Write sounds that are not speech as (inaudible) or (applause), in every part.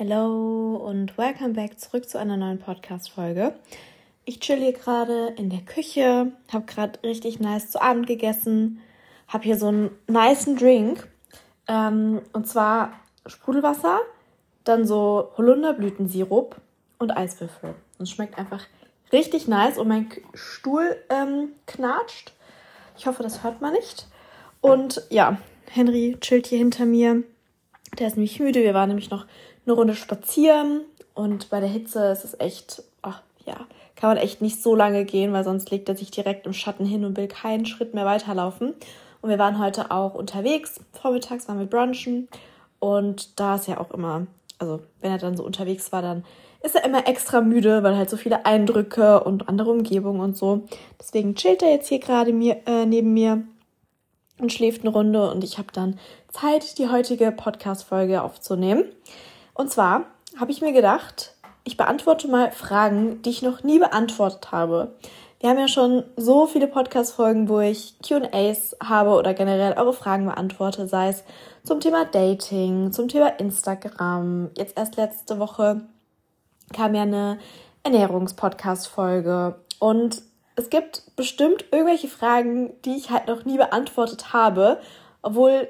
Hello und welcome back zurück zu einer neuen Podcast-Folge. Ich chill hier gerade in der Küche, habe gerade richtig nice zu Abend gegessen, habe hier so einen niceen Drink ähm, und zwar Sprudelwasser, dann so Holunderblütensirup und Eiswürfel. Und schmeckt einfach richtig nice und mein Stuhl ähm, knatscht. Ich hoffe, das hört man nicht. Und ja, Henry chillt hier hinter mir. Der ist nämlich müde. Wir waren nämlich noch eine Runde spazieren und bei der Hitze ist es echt, ach ja, kann man echt nicht so lange gehen, weil sonst legt er sich direkt im Schatten hin und will keinen Schritt mehr weiterlaufen. Und wir waren heute auch unterwegs. Vormittags waren wir brunchen und da ist ja auch immer, also wenn er dann so unterwegs war, dann ist er immer extra müde, weil halt so viele Eindrücke und andere Umgebungen und so. Deswegen chillt er jetzt hier gerade mir, äh, neben mir und schläft eine Runde und ich habe dann Zeit, die heutige Podcast-Folge aufzunehmen. Und zwar habe ich mir gedacht, ich beantworte mal Fragen, die ich noch nie beantwortet habe. Wir haben ja schon so viele Podcast-Folgen, wo ich QAs habe oder generell eure Fragen beantworte, sei es zum Thema Dating, zum Thema Instagram. Jetzt erst letzte Woche kam ja eine Ernährungspodcast-Folge. Und es gibt bestimmt irgendwelche Fragen, die ich halt noch nie beantwortet habe, obwohl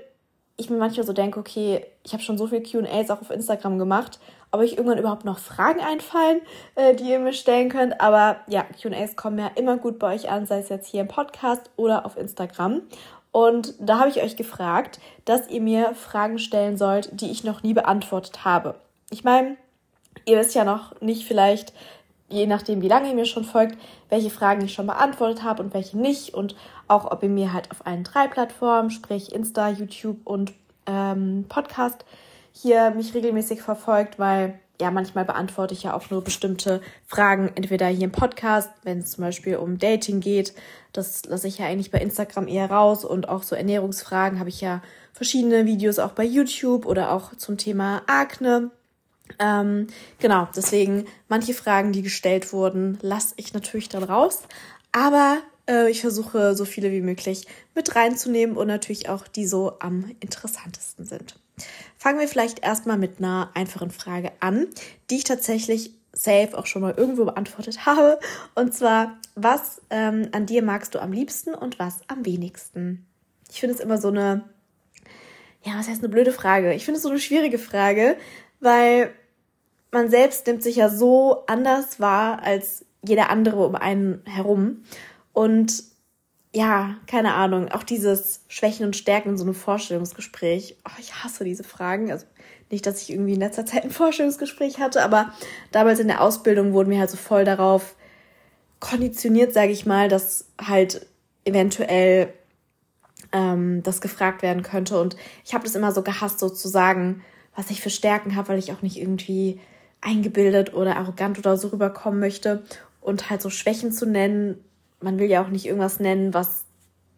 ich mir manchmal so denke, okay, ich habe schon so viele QAs auch auf Instagram gemacht, ob euch irgendwann überhaupt noch Fragen einfallen, äh, die ihr mir stellen könnt. Aber ja, QAs kommen ja immer gut bei euch an, sei es jetzt hier im Podcast oder auf Instagram. Und da habe ich euch gefragt, dass ihr mir Fragen stellen sollt, die ich noch nie beantwortet habe. Ich meine, ihr wisst ja noch nicht vielleicht, je nachdem, wie lange ihr mir schon folgt, welche Fragen ich schon beantwortet habe und welche nicht. Und auch, ob ihr mir halt auf allen drei Plattformen, sprich Insta, YouTube und ähm, Podcast, hier mich regelmäßig verfolgt, weil ja, manchmal beantworte ich ja auch nur bestimmte Fragen, entweder hier im Podcast, wenn es zum Beispiel um Dating geht. Das lasse ich ja eigentlich bei Instagram eher raus und auch so Ernährungsfragen habe ich ja verschiedene Videos auch bei YouTube oder auch zum Thema Akne. Ähm, genau, deswegen manche Fragen, die gestellt wurden, lasse ich natürlich dann raus. Aber äh, ich versuche so viele wie möglich mit reinzunehmen und natürlich auch die so am interessantesten sind. Fangen wir vielleicht erstmal mit einer einfachen Frage an, die ich tatsächlich safe auch schon mal irgendwo beantwortet (laughs) habe. Und zwar, was ähm, an dir magst du am liebsten und was am wenigsten? Ich finde es immer so eine, ja, was heißt eine blöde Frage? Ich finde es so eine schwierige Frage, weil man selbst nimmt sich ja so anders wahr als jeder andere um einen herum. Und ja, keine Ahnung, auch dieses Schwächen und Stärken in so einem Vorstellungsgespräch. Oh, ich hasse diese Fragen. Also nicht, dass ich irgendwie in letzter Zeit ein Vorstellungsgespräch hatte, aber damals in der Ausbildung wurden wir halt so voll darauf konditioniert, sage ich mal, dass halt eventuell ähm, das gefragt werden könnte. Und ich habe das immer so gehasst, so zu sagen, was ich für Stärken habe, weil ich auch nicht irgendwie eingebildet oder arrogant oder so rüberkommen möchte. Und halt so Schwächen zu nennen, man will ja auch nicht irgendwas nennen, was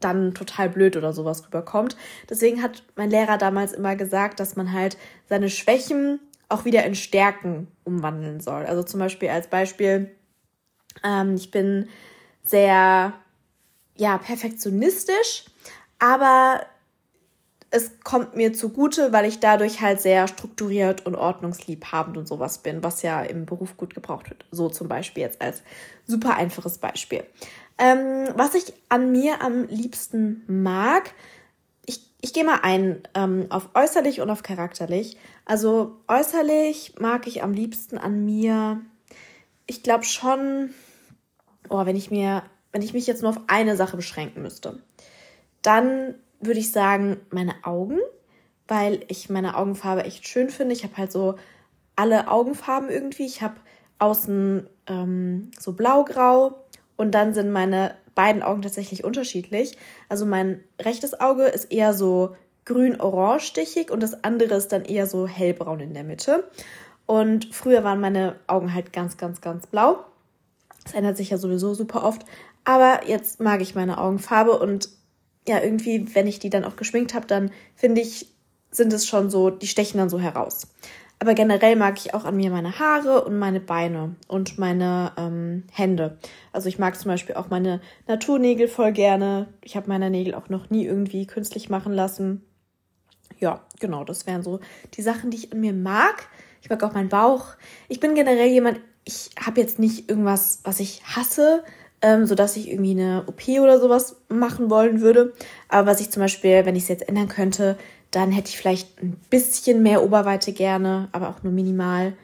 dann total blöd oder sowas rüberkommt. Deswegen hat mein Lehrer damals immer gesagt, dass man halt seine Schwächen auch wieder in Stärken umwandeln soll. Also zum Beispiel als Beispiel, ähm, ich bin sehr, ja, perfektionistisch, aber es kommt mir zugute, weil ich dadurch halt sehr strukturiert und ordnungsliebhabend und sowas bin, was ja im Beruf gut gebraucht wird. So zum Beispiel jetzt als super einfaches Beispiel. Ähm, was ich an mir am liebsten mag, ich, ich gehe mal ein ähm, auf äußerlich und auf charakterlich. Also äußerlich mag ich am liebsten an mir, ich glaube schon, oh, wenn ich mir, wenn ich mich jetzt nur auf eine Sache beschränken müsste, dann würde ich sagen, meine Augen, weil ich meine Augenfarbe echt schön finde. Ich habe halt so alle Augenfarben irgendwie. Ich habe außen ähm, so blaugrau und dann sind meine beiden Augen tatsächlich unterschiedlich. Also mein rechtes Auge ist eher so grün-orange-stichig und das andere ist dann eher so hellbraun in der Mitte. Und früher waren meine Augen halt ganz, ganz, ganz blau. Das ändert sich ja sowieso super oft. Aber jetzt mag ich meine Augenfarbe und ja, irgendwie, wenn ich die dann auch geschminkt habe, dann finde ich, sind es schon so, die stechen dann so heraus. Aber generell mag ich auch an mir meine Haare und meine Beine und meine ähm, Hände. Also ich mag zum Beispiel auch meine Naturnägel voll gerne. Ich habe meine Nägel auch noch nie irgendwie künstlich machen lassen. Ja, genau, das wären so die Sachen, die ich an mir mag. Ich mag auch meinen Bauch. Ich bin generell jemand, ich habe jetzt nicht irgendwas, was ich hasse, ähm, sodass ich irgendwie eine OP oder sowas machen wollen würde. Aber was ich zum Beispiel, wenn ich es jetzt ändern könnte, dann hätte ich vielleicht ein bisschen mehr Oberweite gerne, aber auch nur minimal.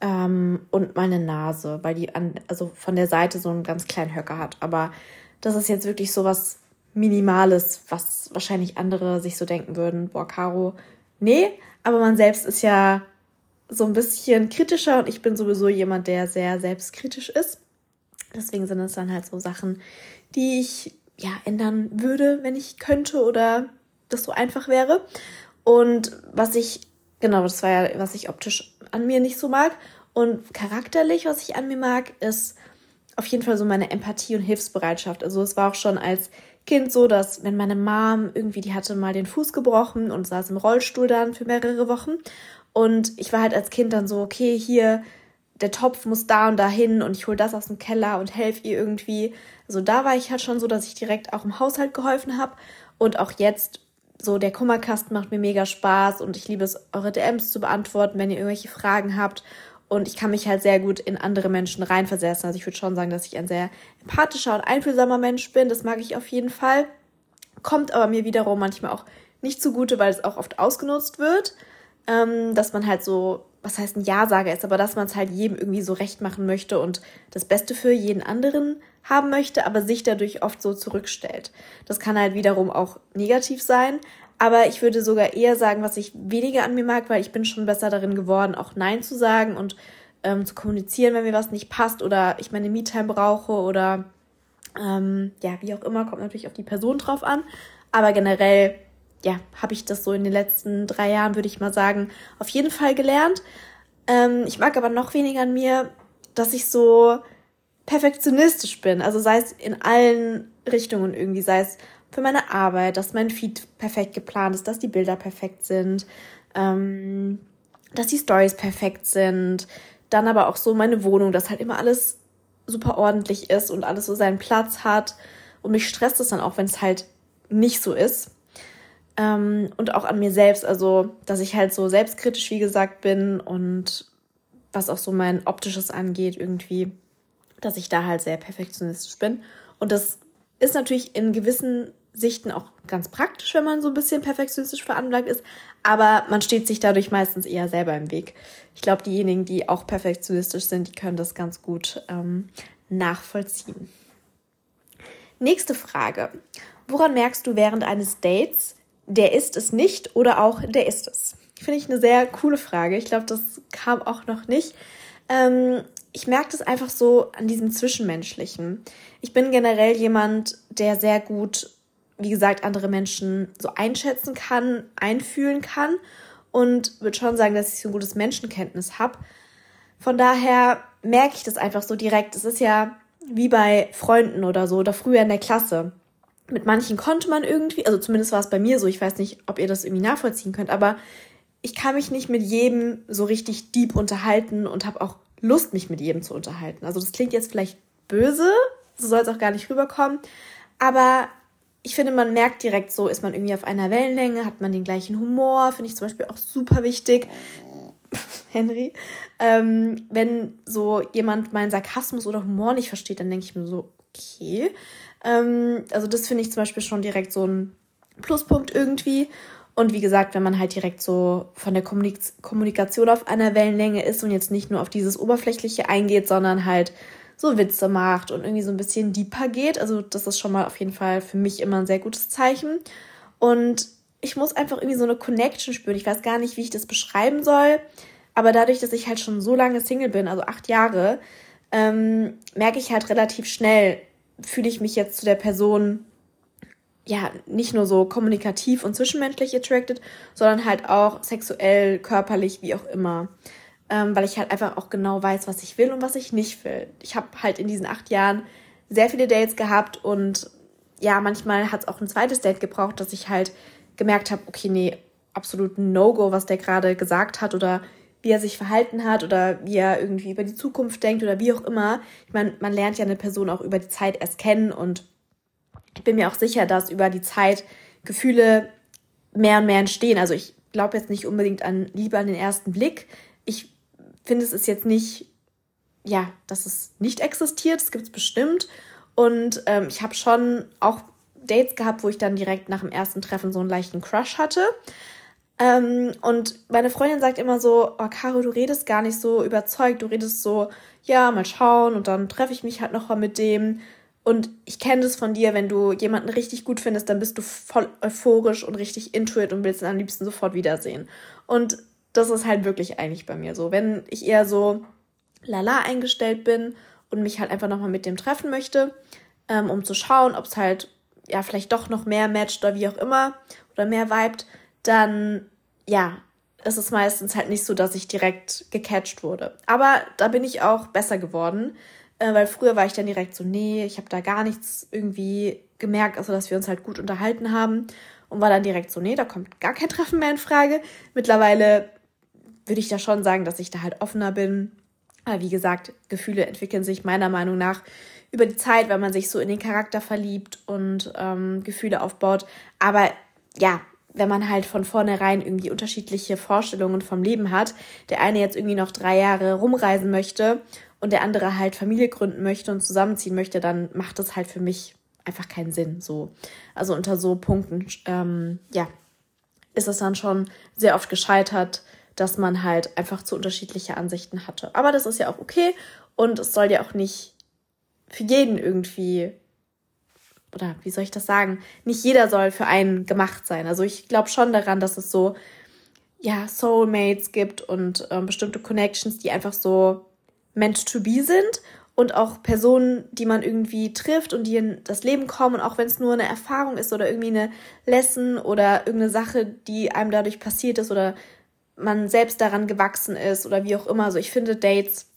Ähm, und meine Nase, weil die an, also von der Seite so einen ganz kleinen Höcker hat. Aber das ist jetzt wirklich so was Minimales, was wahrscheinlich andere sich so denken würden, boah, Caro, nee, aber man selbst ist ja so ein bisschen kritischer und ich bin sowieso jemand, der sehr selbstkritisch ist. Deswegen sind es dann halt so Sachen, die ich ja ändern würde, wenn ich könnte oder das so einfach wäre. Und was ich, genau, das war ja, was ich optisch an mir nicht so mag. Und charakterlich, was ich an mir mag, ist auf jeden Fall so meine Empathie und Hilfsbereitschaft. Also es war auch schon als Kind so, dass wenn meine Mom irgendwie, die hatte mal den Fuß gebrochen und saß im Rollstuhl dann für mehrere Wochen. Und ich war halt als Kind dann so, okay, hier, der Topf muss da und da hin und ich hole das aus dem Keller und helfe ihr irgendwie. Also da war ich halt schon so, dass ich direkt auch im Haushalt geholfen habe. Und auch jetzt, so der Kummerkasten macht mir mega Spaß und ich liebe es, eure DMs zu beantworten, wenn ihr irgendwelche Fragen habt. Und ich kann mich halt sehr gut in andere Menschen reinversetzen. Also ich würde schon sagen, dass ich ein sehr empathischer und einfühlsamer Mensch bin. Das mag ich auf jeden Fall. Kommt aber mir wiederum manchmal auch nicht zugute, weil es auch oft ausgenutzt wird. Ähm, dass man halt so, was heißt ein Ja-Sager ist, aber dass man es halt jedem irgendwie so recht machen möchte und das Beste für jeden anderen haben möchte, aber sich dadurch oft so zurückstellt. Das kann halt wiederum auch negativ sein, aber ich würde sogar eher sagen, was ich weniger an mir mag, weil ich bin schon besser darin geworden, auch Nein zu sagen und ähm, zu kommunizieren, wenn mir was nicht passt oder ich meine Me-Time brauche oder ähm, ja, wie auch immer, kommt natürlich auf die Person drauf an. Aber generell, ja, habe ich das so in den letzten drei Jahren, würde ich mal sagen, auf jeden Fall gelernt. Ähm, ich mag aber noch weniger an mir, dass ich so perfektionistisch bin. Also sei es in allen Richtungen irgendwie, sei es für meine Arbeit, dass mein Feed perfekt geplant ist, dass die Bilder perfekt sind, ähm, dass die Stories perfekt sind. Dann aber auch so meine Wohnung, dass halt immer alles super ordentlich ist und alles so seinen Platz hat. Und mich stresst es dann auch, wenn es halt nicht so ist. Ähm, und auch an mir selbst, also dass ich halt so selbstkritisch, wie gesagt, bin und was auch so mein optisches angeht, irgendwie, dass ich da halt sehr perfektionistisch bin. Und das ist natürlich in gewissen Sichten auch ganz praktisch, wenn man so ein bisschen perfektionistisch veranlagt ist, aber man steht sich dadurch meistens eher selber im Weg. Ich glaube, diejenigen, die auch perfektionistisch sind, die können das ganz gut ähm, nachvollziehen. Nächste Frage. Woran merkst du während eines Dates, der ist es nicht oder auch der ist es? Finde ich eine sehr coole Frage. Ich glaube, das kam auch noch nicht. Ähm, ich merke das einfach so an diesem Zwischenmenschlichen. Ich bin generell jemand, der sehr gut wie gesagt, andere Menschen so einschätzen kann, einfühlen kann und würde schon sagen, dass ich so ein gutes Menschenkenntnis habe. Von daher merke ich das einfach so direkt. Es ist ja wie bei Freunden oder so oder früher in der Klasse. Mit manchen konnte man irgendwie, also zumindest war es bei mir so, ich weiß nicht, ob ihr das irgendwie nachvollziehen könnt, aber ich kann mich nicht mit jedem so richtig deep unterhalten und habe auch Lust, mich mit jedem zu unterhalten. Also das klingt jetzt vielleicht böse, so soll es auch gar nicht rüberkommen, aber ich finde, man merkt direkt so, ist man irgendwie auf einer Wellenlänge, hat man den gleichen Humor, finde ich zum Beispiel auch super wichtig. (laughs) Henry, ähm, wenn so jemand meinen Sarkasmus oder Humor nicht versteht, dann denke ich mir so, okay. Ähm, also das finde ich zum Beispiel schon direkt so ein Pluspunkt irgendwie. Und wie gesagt, wenn man halt direkt so von der Kommunik Kommunikation auf einer Wellenlänge ist und jetzt nicht nur auf dieses Oberflächliche eingeht, sondern halt so Witze macht und irgendwie so ein bisschen deeper geht. Also das ist schon mal auf jeden Fall für mich immer ein sehr gutes Zeichen. Und ich muss einfach irgendwie so eine Connection spüren. Ich weiß gar nicht, wie ich das beschreiben soll. Aber dadurch, dass ich halt schon so lange Single bin, also acht Jahre, ähm, merke ich halt relativ schnell, fühle ich mich jetzt zu der Person ja nicht nur so kommunikativ und zwischenmenschlich attracted, sondern halt auch sexuell, körperlich, wie auch immer ähm, weil ich halt einfach auch genau weiß, was ich will und was ich nicht will. Ich habe halt in diesen acht Jahren sehr viele Dates gehabt und ja, manchmal hat es auch ein zweites Date gebraucht, dass ich halt gemerkt habe, okay, nee, absolut No-Go, was der gerade gesagt hat oder wie er sich verhalten hat oder wie er irgendwie über die Zukunft denkt oder wie auch immer. Ich meine, man lernt ja eine Person auch über die Zeit erst kennen und ich bin mir auch sicher, dass über die Zeit Gefühle mehr und mehr entstehen. Also ich glaube jetzt nicht unbedingt an Liebe an den ersten Blick. Ich finde, es ist jetzt nicht, ja, dass es nicht existiert, es gibt es bestimmt. Und ähm, ich habe schon auch Dates gehabt, wo ich dann direkt nach dem ersten Treffen so einen leichten Crush hatte. Ähm, und meine Freundin sagt immer so, oh Caro, du redest gar nicht so überzeugt, du redest so, ja, mal schauen und dann treffe ich mich halt noch mal mit dem. Und ich kenne das von dir, wenn du jemanden richtig gut findest, dann bist du voll euphorisch und richtig intuit und willst ihn am liebsten sofort wiedersehen. Und das ist halt wirklich eigentlich bei mir so. Wenn ich eher so lala eingestellt bin und mich halt einfach nochmal mit dem treffen möchte, ähm, um zu schauen, ob es halt ja vielleicht doch noch mehr matcht oder wie auch immer oder mehr vibet, dann ja, ist es meistens halt nicht so, dass ich direkt gecatcht wurde. Aber da bin ich auch besser geworden, äh, weil früher war ich dann direkt so, nee, ich habe da gar nichts irgendwie gemerkt, also dass wir uns halt gut unterhalten haben und war dann direkt so, nee, da kommt gar kein Treffen mehr in Frage. Mittlerweile würde ich da schon sagen, dass ich da halt offener bin. Aber wie gesagt, Gefühle entwickeln sich meiner Meinung nach über die Zeit, wenn man sich so in den Charakter verliebt und ähm, Gefühle aufbaut. Aber ja, wenn man halt von vornherein irgendwie unterschiedliche Vorstellungen vom Leben hat, der eine jetzt irgendwie noch drei Jahre rumreisen möchte und der andere halt Familie gründen möchte und zusammenziehen möchte, dann macht das halt für mich einfach keinen Sinn. So, also unter so Punkten, ähm, ja, ist es dann schon sehr oft gescheitert, dass man halt einfach zu unterschiedliche Ansichten hatte. Aber das ist ja auch okay und es soll ja auch nicht für jeden irgendwie oder wie soll ich das sagen? Nicht jeder soll für einen gemacht sein. Also ich glaube schon daran, dass es so ja Soulmates gibt und ähm, bestimmte Connections, die einfach so meant to be sind und auch Personen, die man irgendwie trifft und die in das Leben kommen und auch wenn es nur eine Erfahrung ist oder irgendwie eine Lesson oder irgendeine Sache, die einem dadurch passiert ist oder man selbst daran gewachsen ist oder wie auch immer. Also ich finde Dates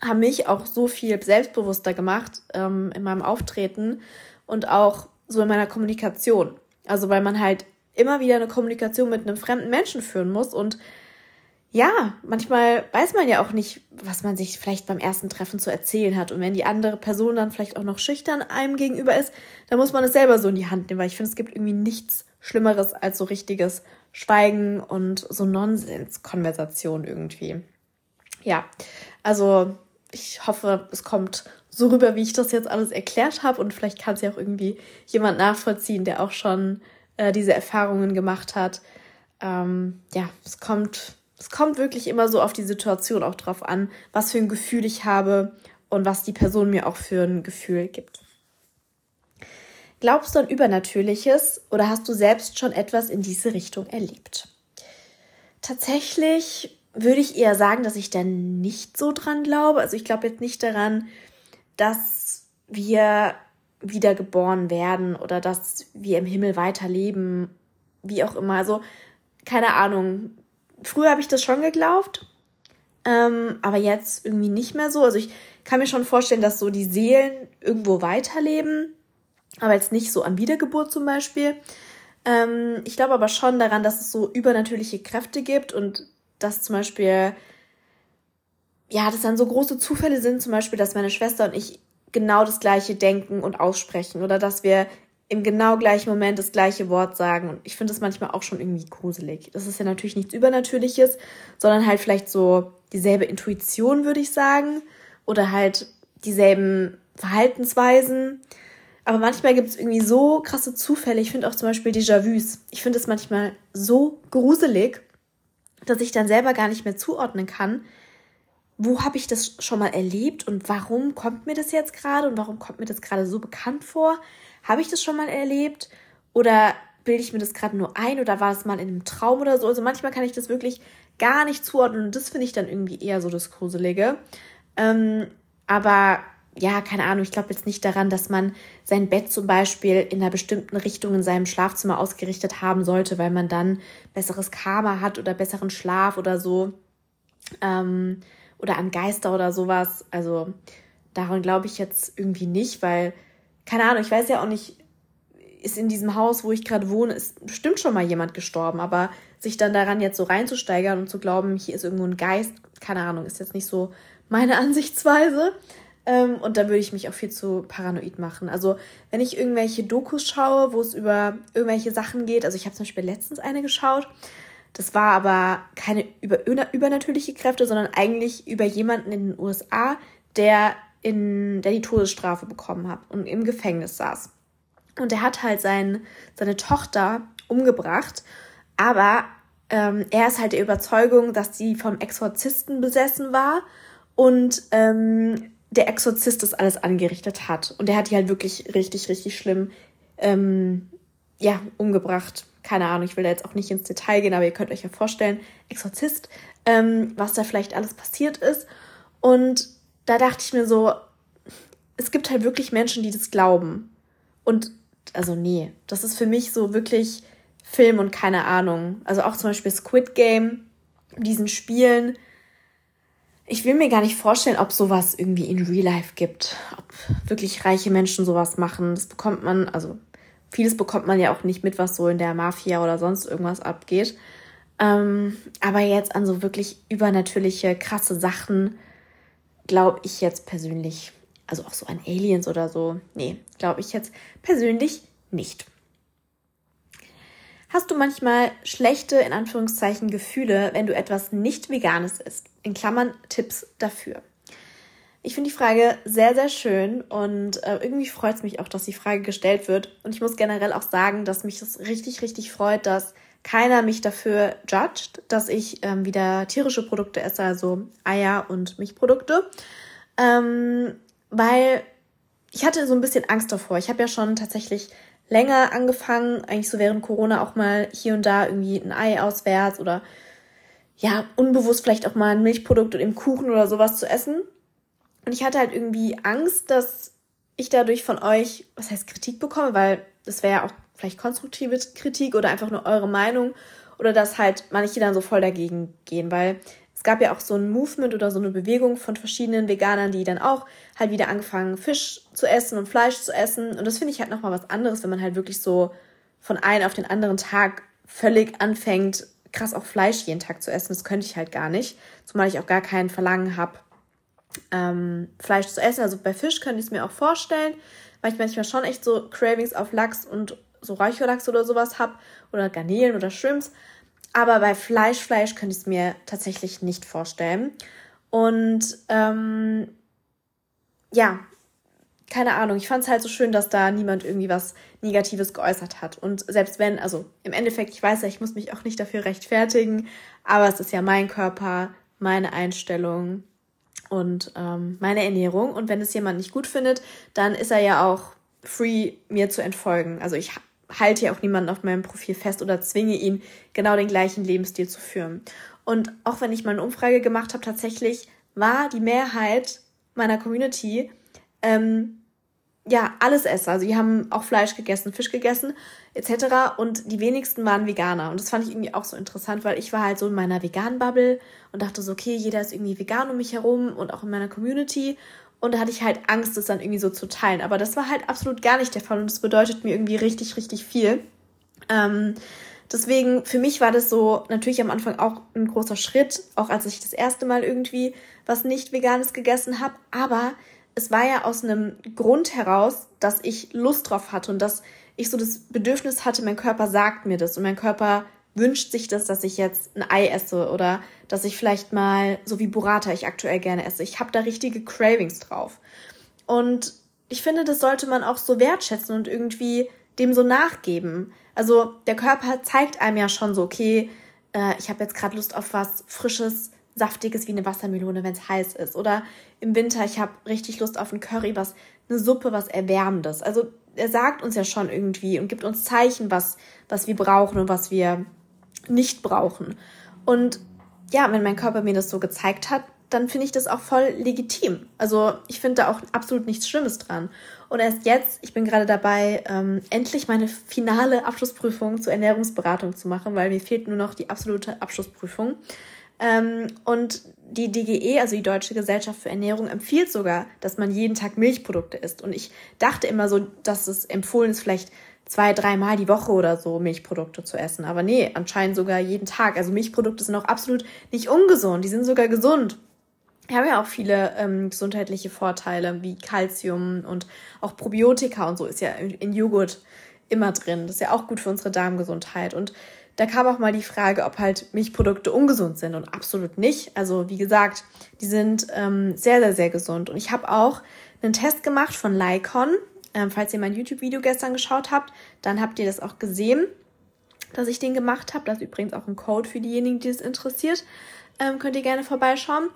haben mich auch so viel selbstbewusster gemacht ähm, in meinem Auftreten und auch so in meiner Kommunikation. Also weil man halt immer wieder eine Kommunikation mit einem fremden Menschen führen muss und ja, manchmal weiß man ja auch nicht, was man sich vielleicht beim ersten Treffen zu erzählen hat. Und wenn die andere Person dann vielleicht auch noch schüchtern einem gegenüber ist, dann muss man es selber so in die Hand nehmen, weil ich finde, es gibt irgendwie nichts Schlimmeres als so richtiges Schweigen und so Nonsens-Konversation irgendwie. Ja, also ich hoffe, es kommt so rüber, wie ich das jetzt alles erklärt habe. Und vielleicht kann es ja auch irgendwie jemand nachvollziehen, der auch schon äh, diese Erfahrungen gemacht hat. Ähm, ja, es kommt, es kommt wirklich immer so auf die Situation auch drauf an, was für ein Gefühl ich habe und was die Person mir auch für ein Gefühl gibt. Glaubst du an Übernatürliches oder hast du selbst schon etwas in diese Richtung erlebt? Tatsächlich würde ich eher sagen, dass ich da nicht so dran glaube. Also ich glaube jetzt nicht daran, dass wir wiedergeboren werden oder dass wir im Himmel weiterleben, wie auch immer. Also, keine Ahnung. Früher habe ich das schon geglaubt, ähm, aber jetzt irgendwie nicht mehr so. Also ich kann mir schon vorstellen, dass so die Seelen irgendwo weiterleben, aber jetzt nicht so an Wiedergeburt zum Beispiel. Ähm, ich glaube aber schon daran, dass es so übernatürliche Kräfte gibt und dass zum Beispiel ja, das dann so große Zufälle sind, zum Beispiel, dass meine Schwester und ich genau das gleiche denken und aussprechen oder dass wir im genau gleichen Moment das gleiche Wort sagen. Und ich finde das manchmal auch schon irgendwie gruselig. Das ist ja natürlich nichts Übernatürliches, sondern halt vielleicht so dieselbe Intuition, würde ich sagen. Oder halt dieselben Verhaltensweisen. Aber manchmal gibt es irgendwie so krasse Zufälle. Ich finde auch zum Beispiel Déjà-vus. Ich finde es manchmal so gruselig, dass ich dann selber gar nicht mehr zuordnen kann, wo habe ich das schon mal erlebt und warum kommt mir das jetzt gerade und warum kommt mir das gerade so bekannt vor? Habe ich das schon mal erlebt oder bilde ich mir das gerade nur ein oder war es mal in einem Traum oder so? Also manchmal kann ich das wirklich gar nicht zuordnen und das finde ich dann irgendwie eher so das Gruselige. Ähm, aber ja, keine Ahnung, ich glaube jetzt nicht daran, dass man sein Bett zum Beispiel in einer bestimmten Richtung in seinem Schlafzimmer ausgerichtet haben sollte, weil man dann besseres Karma hat oder besseren Schlaf oder so. Ähm, oder an Geister oder sowas. Also daran glaube ich jetzt irgendwie nicht, weil, keine Ahnung, ich weiß ja auch nicht, ist in diesem Haus, wo ich gerade wohne, ist bestimmt schon mal jemand gestorben, aber sich dann daran jetzt so reinzusteigern und zu glauben, hier ist irgendwo ein Geist, keine Ahnung, ist jetzt nicht so meine (laughs) Ansichtsweise. Ähm, und da würde ich mich auch viel zu paranoid machen. Also, wenn ich irgendwelche Dokus schaue, wo es über irgendwelche Sachen geht, also ich habe zum Beispiel letztens eine geschaut, Das war aber keine über, übernatürliche Kräfte, sondern eigentlich über jemanden in den USA, der, in, der die Todesstrafe bekommen hat und im Gefängnis saß. Und er hat halt sein, seine Tochter umgebracht, aber ähm, er ist halt der Überzeugung, dass sie vom Exorzisten besessen war und ähm, der Exorzist das alles angerichtet hat. Und der hat die halt wirklich richtig, richtig schlimm ähm, ja, umgebracht. Keine Ahnung, ich will da jetzt auch nicht ins Detail gehen, aber ihr könnt euch ja vorstellen, Exorzist, ähm, was da vielleicht alles passiert ist. Und da dachte ich mir so, es gibt halt wirklich Menschen, die das glauben. Und also nee, das ist für mich so wirklich Film und keine Ahnung. Also auch zum Beispiel Squid Game, diesen Spielen. Ich will mir gar nicht vorstellen, ob sowas irgendwie in Real Life gibt. Ob wirklich reiche Menschen sowas machen. Das bekommt man, also vieles bekommt man ja auch nicht mit, was so in der Mafia oder sonst irgendwas abgeht. Ähm, aber jetzt an so wirklich übernatürliche, krasse Sachen glaube ich jetzt persönlich, also auch so an Aliens oder so, nee, glaube ich jetzt persönlich nicht. Hast du manchmal schlechte, in Anführungszeichen, Gefühle, wenn du etwas nicht Veganes isst? In Klammern Tipps dafür. Ich finde die Frage sehr, sehr schön und äh, irgendwie freut es mich auch, dass die Frage gestellt wird. Und ich muss generell auch sagen, dass mich das richtig, richtig freut, dass keiner mich dafür judgt, dass ich ähm, wieder tierische Produkte esse, also Eier und Milchprodukte. Ähm, weil ich hatte so ein bisschen Angst davor. Ich habe ja schon tatsächlich länger angefangen, eigentlich so während Corona auch mal hier und da irgendwie ein Ei auswärts oder ja, unbewusst vielleicht auch mal ein Milchprodukt und eben Kuchen oder sowas zu essen. Und ich hatte halt irgendwie Angst, dass ich dadurch von euch, was heißt Kritik bekomme, weil das wäre ja auch vielleicht konstruktive Kritik oder einfach nur eure Meinung oder dass halt manche dann so voll dagegen gehen, weil es gab ja auch so ein Movement oder so eine Bewegung von verschiedenen Veganern, die dann auch halt wieder angefangen, Fisch zu essen und Fleisch zu essen. Und das finde ich halt nochmal was anderes, wenn man halt wirklich so von einem auf den anderen Tag völlig anfängt, krass auch Fleisch jeden Tag zu essen. Das könnte ich halt gar nicht. Zumal ich auch gar kein Verlangen habe, ähm, Fleisch zu essen. Also bei Fisch könnte ich es mir auch vorstellen, weil ich manchmal schon echt so Cravings auf Lachs und so Räucherlachs oder sowas habe. Oder Garnelen oder Shrimps. Aber bei Fleisch, Fleisch könnte ich es mir tatsächlich nicht vorstellen. Und ähm, ja, keine Ahnung, ich fand es halt so schön, dass da niemand irgendwie was Negatives geäußert hat. Und selbst wenn, also im Endeffekt, ich weiß ja, ich muss mich auch nicht dafür rechtfertigen, aber es ist ja mein Körper, meine Einstellung und ähm, meine Ernährung. Und wenn es jemand nicht gut findet, dann ist er ja auch free, mir zu entfolgen. Also ich halte ja auch niemanden auf meinem Profil fest oder zwinge ihn, genau den gleichen Lebensstil zu führen. Und auch wenn ich mal eine Umfrage gemacht habe, tatsächlich war die Mehrheit meiner Community ähm, ja alles Esser. Also die haben auch Fleisch gegessen, Fisch gegessen etc. Und die wenigsten waren Veganer. Und das fand ich irgendwie auch so interessant, weil ich war halt so in meiner veganen Bubble und dachte so, okay, jeder ist irgendwie vegan um mich herum und auch in meiner Community. Und da hatte ich halt Angst, das dann irgendwie so zu teilen. Aber das war halt absolut gar nicht der Fall und das bedeutet mir irgendwie richtig, richtig viel. Ähm, deswegen, für mich war das so natürlich am Anfang auch ein großer Schritt, auch als ich das erste Mal irgendwie was nicht Veganes gegessen habe. Aber es war ja aus einem Grund heraus, dass ich Lust drauf hatte und dass ich so das Bedürfnis hatte, mein Körper sagt mir das und mein Körper wünscht sich das, dass ich jetzt ein Ei esse oder dass ich vielleicht mal, so wie Burrata ich aktuell gerne esse. Ich habe da richtige Cravings drauf. Und ich finde, das sollte man auch so wertschätzen und irgendwie dem so nachgeben. Also der Körper zeigt einem ja schon so, okay, äh, ich habe jetzt gerade Lust auf was Frisches, Saftiges wie eine Wassermelone, wenn es heiß ist. Oder im Winter, ich habe richtig Lust auf ein Curry, was eine Suppe, was Erwärmendes. Also er sagt uns ja schon irgendwie und gibt uns Zeichen, was, was wir brauchen und was wir nicht brauchen. Und ja, wenn mein Körper mir das so gezeigt hat, dann finde ich das auch voll legitim. Also ich finde da auch absolut nichts Schlimmes dran. Und erst jetzt, ich bin gerade dabei, ähm, endlich meine finale Abschlussprüfung zur Ernährungsberatung zu machen, weil mir fehlt nur noch die absolute Abschlussprüfung. Ähm, und die DGE, also die Deutsche Gesellschaft für Ernährung, empfiehlt sogar, dass man jeden Tag Milchprodukte isst. Und ich dachte immer so, dass es empfohlen ist, vielleicht zwei, dreimal die Woche oder so Milchprodukte zu essen. Aber nee, anscheinend sogar jeden Tag. Also Milchprodukte sind auch absolut nicht ungesund, die sind sogar gesund. Wir haben ja auch viele ähm, gesundheitliche Vorteile wie Kalzium und auch Probiotika und so ist ja in Joghurt immer drin. Das ist ja auch gut für unsere Darmgesundheit. Und da kam auch mal die Frage, ob halt Milchprodukte ungesund sind und absolut nicht. Also wie gesagt, die sind ähm, sehr, sehr, sehr gesund. Und ich habe auch einen Test gemacht von Lycon. Ähm, falls ihr mein YouTube-Video gestern geschaut habt, dann habt ihr das auch gesehen, dass ich den gemacht habe. Das ist übrigens auch ein Code für diejenigen, die es interessiert. Ähm, könnt ihr gerne vorbeischauen.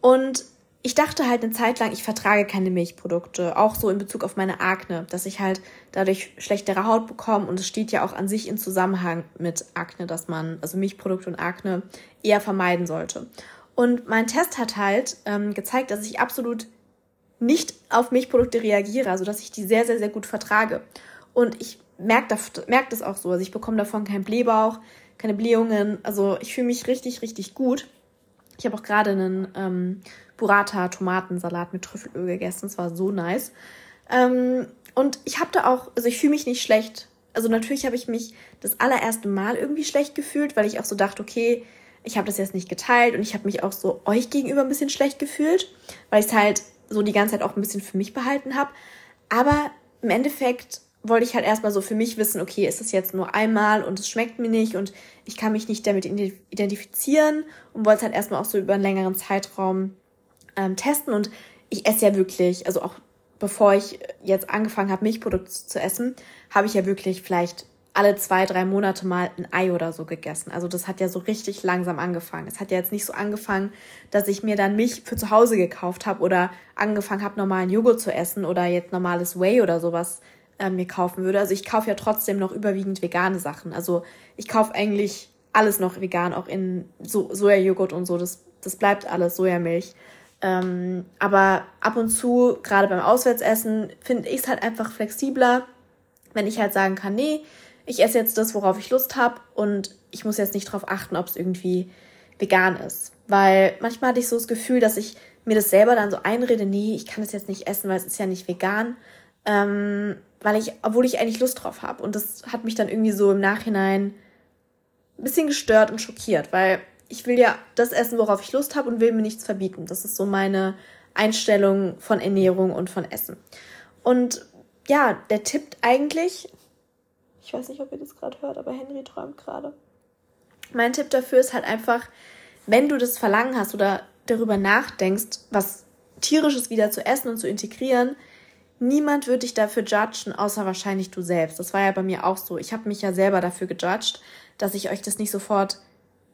Und ich dachte halt eine Zeit lang, ich vertrage keine Milchprodukte, auch so in Bezug auf meine Akne, dass ich halt dadurch schlechtere Haut bekomme und es steht ja auch an sich in Zusammenhang mit Akne, dass man also Milchprodukte und Akne eher vermeiden sollte. Und mein Test hat halt ähm, gezeigt, dass ich absolut nicht auf Milchprodukte reagiere, also dass ich die sehr, sehr, sehr gut vertrage. Und ich merke das, merk das auch so, also ich bekomme davon keinen Blähbauch, keine Blähungen, also ich fühle mich richtig, richtig gut. Ich habe auch gerade einen ähm, Burrata-Tomatensalat mit Trüffelöl gegessen. Es war so nice. Ähm, und ich habe da auch, also ich fühle mich nicht schlecht. Also natürlich habe ich mich das allererste Mal irgendwie schlecht gefühlt, weil ich auch so dachte, okay, ich habe das jetzt nicht geteilt und ich habe mich auch so euch gegenüber ein bisschen schlecht gefühlt, weil ich es halt so die ganze Zeit auch ein bisschen für mich behalten habe. Aber im Endeffekt wollte ich halt erstmal so für mich wissen, okay, ist es jetzt nur einmal und es schmeckt mir nicht und ich kann mich nicht damit identifizieren und wollte es halt erstmal auch so über einen längeren Zeitraum ähm, testen. Und ich esse ja wirklich, also auch bevor ich jetzt angefangen habe, Milchprodukte zu essen, habe ich ja wirklich vielleicht alle zwei, drei Monate mal ein Ei oder so gegessen. Also das hat ja so richtig langsam angefangen. Es hat ja jetzt nicht so angefangen, dass ich mir dann Milch für zu Hause gekauft habe oder angefangen habe, normalen Joghurt zu essen oder jetzt normales Whey oder sowas äh, mir kaufen würde. Also ich kaufe ja trotzdem noch überwiegend vegane Sachen. Also ich kaufe eigentlich alles noch vegan, auch in so Sojajoghurt und so. Das, das bleibt alles Sojamilch. Ähm, aber ab und zu, gerade beim Auswärtsessen, finde ich es halt einfach flexibler, wenn ich halt sagen kann, nee, ich esse jetzt das, worauf ich Lust habe und ich muss jetzt nicht darauf achten, ob es irgendwie vegan ist. Weil manchmal hatte ich so das Gefühl, dass ich mir das selber dann so einrede, nee, ich kann das jetzt nicht essen, weil es ist ja nicht vegan. Ähm, weil ich, obwohl ich eigentlich Lust drauf habe. Und das hat mich dann irgendwie so im Nachhinein ein bisschen gestört und schockiert, weil ich will ja das essen, worauf ich Lust habe und will mir nichts verbieten. Das ist so meine Einstellung von Ernährung und von Essen. Und ja, der tippt eigentlich, ich weiß nicht, ob ihr das gerade hört, aber Henry träumt gerade. Mein Tipp dafür ist halt einfach, wenn du das Verlangen hast oder darüber nachdenkst, was tierisches wieder zu essen und zu integrieren, niemand wird dich dafür judgen, außer wahrscheinlich du selbst. Das war ja bei mir auch so. Ich habe mich ja selber dafür gejudged, dass ich euch das nicht sofort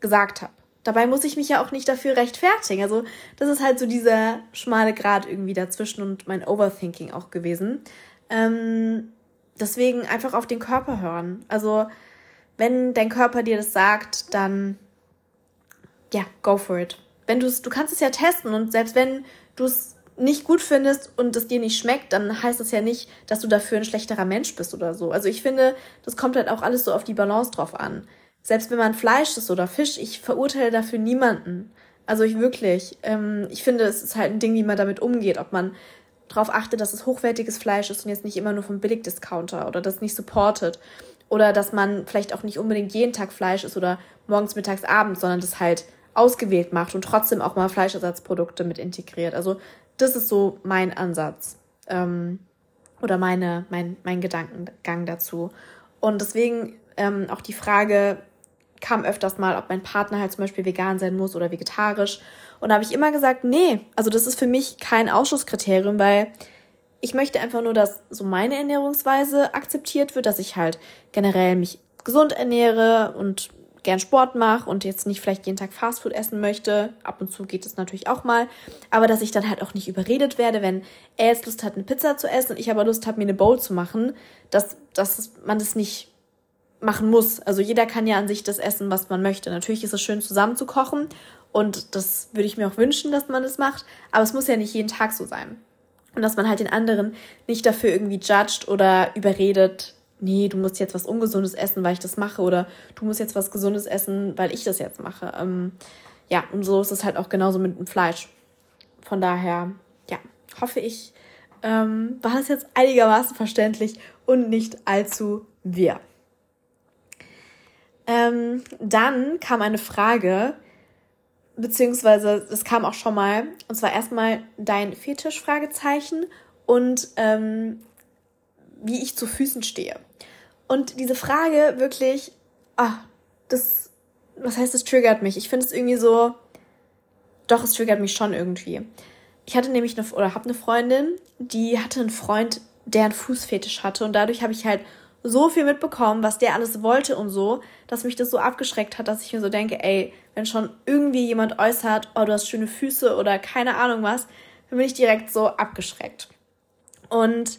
gesagt habe. Dabei muss ich mich ja auch nicht dafür rechtfertigen. Also das ist halt so dieser schmale Grad irgendwie dazwischen und mein Overthinking auch gewesen. Ähm, deswegen einfach auf den Körper hören. Also wenn dein Körper dir das sagt, dann ja, go for it. Wenn du du kannst es ja testen und selbst wenn du es nicht gut findest und es dir nicht schmeckt, dann heißt das ja nicht, dass du dafür ein schlechterer Mensch bist oder so. Also ich finde, das kommt halt auch alles so auf die Balance drauf an. Selbst wenn man Fleisch ist oder Fisch, ich verurteile dafür niemanden. Also ich wirklich, ähm, ich finde, es ist halt ein Ding, wie man damit umgeht, ob man darauf achtet, dass es hochwertiges Fleisch ist und jetzt nicht immer nur vom Billigdiscounter oder das nicht supportet. Oder dass man vielleicht auch nicht unbedingt jeden Tag Fleisch ist oder morgens, mittags, abends, sondern das halt ausgewählt macht und trotzdem auch mal Fleischersatzprodukte mit integriert. Also das ist so mein Ansatz ähm, oder meine, mein, mein Gedankengang dazu. Und deswegen ähm, auch die Frage kam öfters mal, ob mein Partner halt zum Beispiel vegan sein muss oder vegetarisch. Und da habe ich immer gesagt, nee, also das ist für mich kein Ausschusskriterium, weil ich möchte einfach nur, dass so meine Ernährungsweise akzeptiert wird, dass ich halt generell mich gesund ernähre und gern Sport mache und jetzt nicht vielleicht jeden Tag Fastfood essen möchte. Ab und zu geht es natürlich auch mal. Aber dass ich dann halt auch nicht überredet werde, wenn er jetzt Lust hat, eine Pizza zu essen und ich aber Lust habe, mir eine Bowl zu machen, dass, dass man das nicht machen muss. Also jeder kann ja an sich das essen, was man möchte. Natürlich ist es schön zusammen zu kochen und das würde ich mir auch wünschen, dass man das macht. Aber es muss ja nicht jeden Tag so sein. Und dass man halt den anderen nicht dafür irgendwie judgt oder überredet, nee, du musst jetzt was Ungesundes essen, weil ich das mache, oder du musst jetzt was Gesundes essen, weil ich das jetzt mache. Ähm, ja, und so ist es halt auch genauso mit dem Fleisch. Von daher, ja, hoffe ich, ähm, war es jetzt einigermaßen verständlich und nicht allzu wirr. Ähm, dann kam eine Frage, beziehungsweise es kam auch schon mal, und zwar erstmal dein Fetisch, Fragezeichen, und ähm, wie ich zu Füßen stehe. Und diese Frage wirklich, ah, das, was heißt, es triggert mich? Ich finde es irgendwie so, doch, es triggert mich schon irgendwie. Ich hatte nämlich eine, oder habe eine Freundin, die hatte einen Freund, der einen Fußfetisch hatte und dadurch habe ich halt so viel mitbekommen, was der alles wollte und so, dass mich das so abgeschreckt hat, dass ich mir so denke, ey, wenn schon irgendwie jemand äußert, oh, du hast schöne Füße oder keine Ahnung was, dann bin ich direkt so abgeschreckt. Und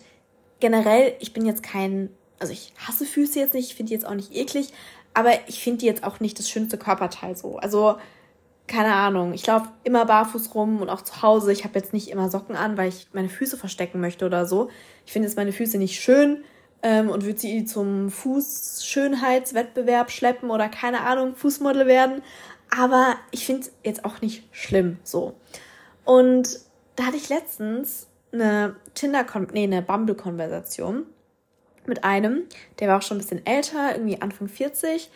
generell, ich bin jetzt kein, also ich hasse Füße jetzt nicht, ich finde die jetzt auch nicht eklig, aber ich finde die jetzt auch nicht das schönste Körperteil so. Also, keine Ahnung, ich laufe immer barfuß rum und auch zu Hause. Ich habe jetzt nicht immer Socken an, weil ich meine Füße verstecken möchte oder so. Ich finde jetzt meine Füße nicht schön ähm, und würde sie zum Fußschönheitswettbewerb schleppen oder keine Ahnung, Fußmodel werden. Aber ich finde es jetzt auch nicht schlimm so. Und da hatte ich letztens eine Tinder, nee, eine Bumble-Konversation mit einem, der war auch schon ein bisschen älter, irgendwie Anfang 40.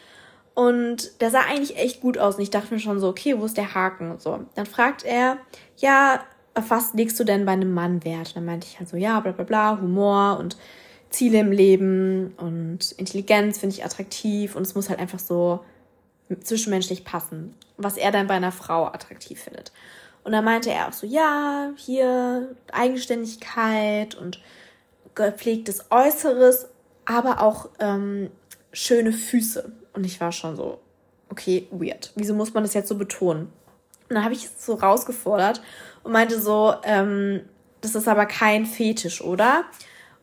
Und der sah eigentlich echt gut aus. Und ich dachte mir schon so, okay, wo ist der Haken? Und so. Dann fragt er, ja, was legst du denn bei einem Mann Wert? Und dann meinte ich halt so, ja, bla bla bla, Humor und Ziele im Leben und Intelligenz finde ich attraktiv und es muss halt einfach so zwischenmenschlich passen, was er dann bei einer Frau attraktiv findet. Und dann meinte er auch so, ja, hier Eigenständigkeit und gepflegtes Äußeres, aber auch ähm, schöne Füße. Und ich war schon so, okay, weird. Wieso muss man das jetzt so betonen? Und dann habe ich es so rausgefordert und meinte so, ähm, das ist aber kein Fetisch, oder?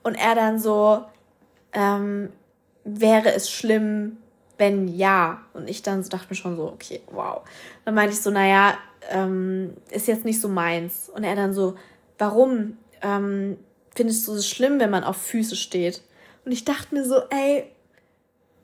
Und er dann so, ähm, wäre es schlimm, wenn ja? Und ich dann so dachte mir schon so, okay, wow. Dann meinte ich so, naja, ähm, ist jetzt nicht so meins. Und er dann so, warum ähm, findest du es schlimm, wenn man auf Füße steht? Und ich dachte mir so, ey,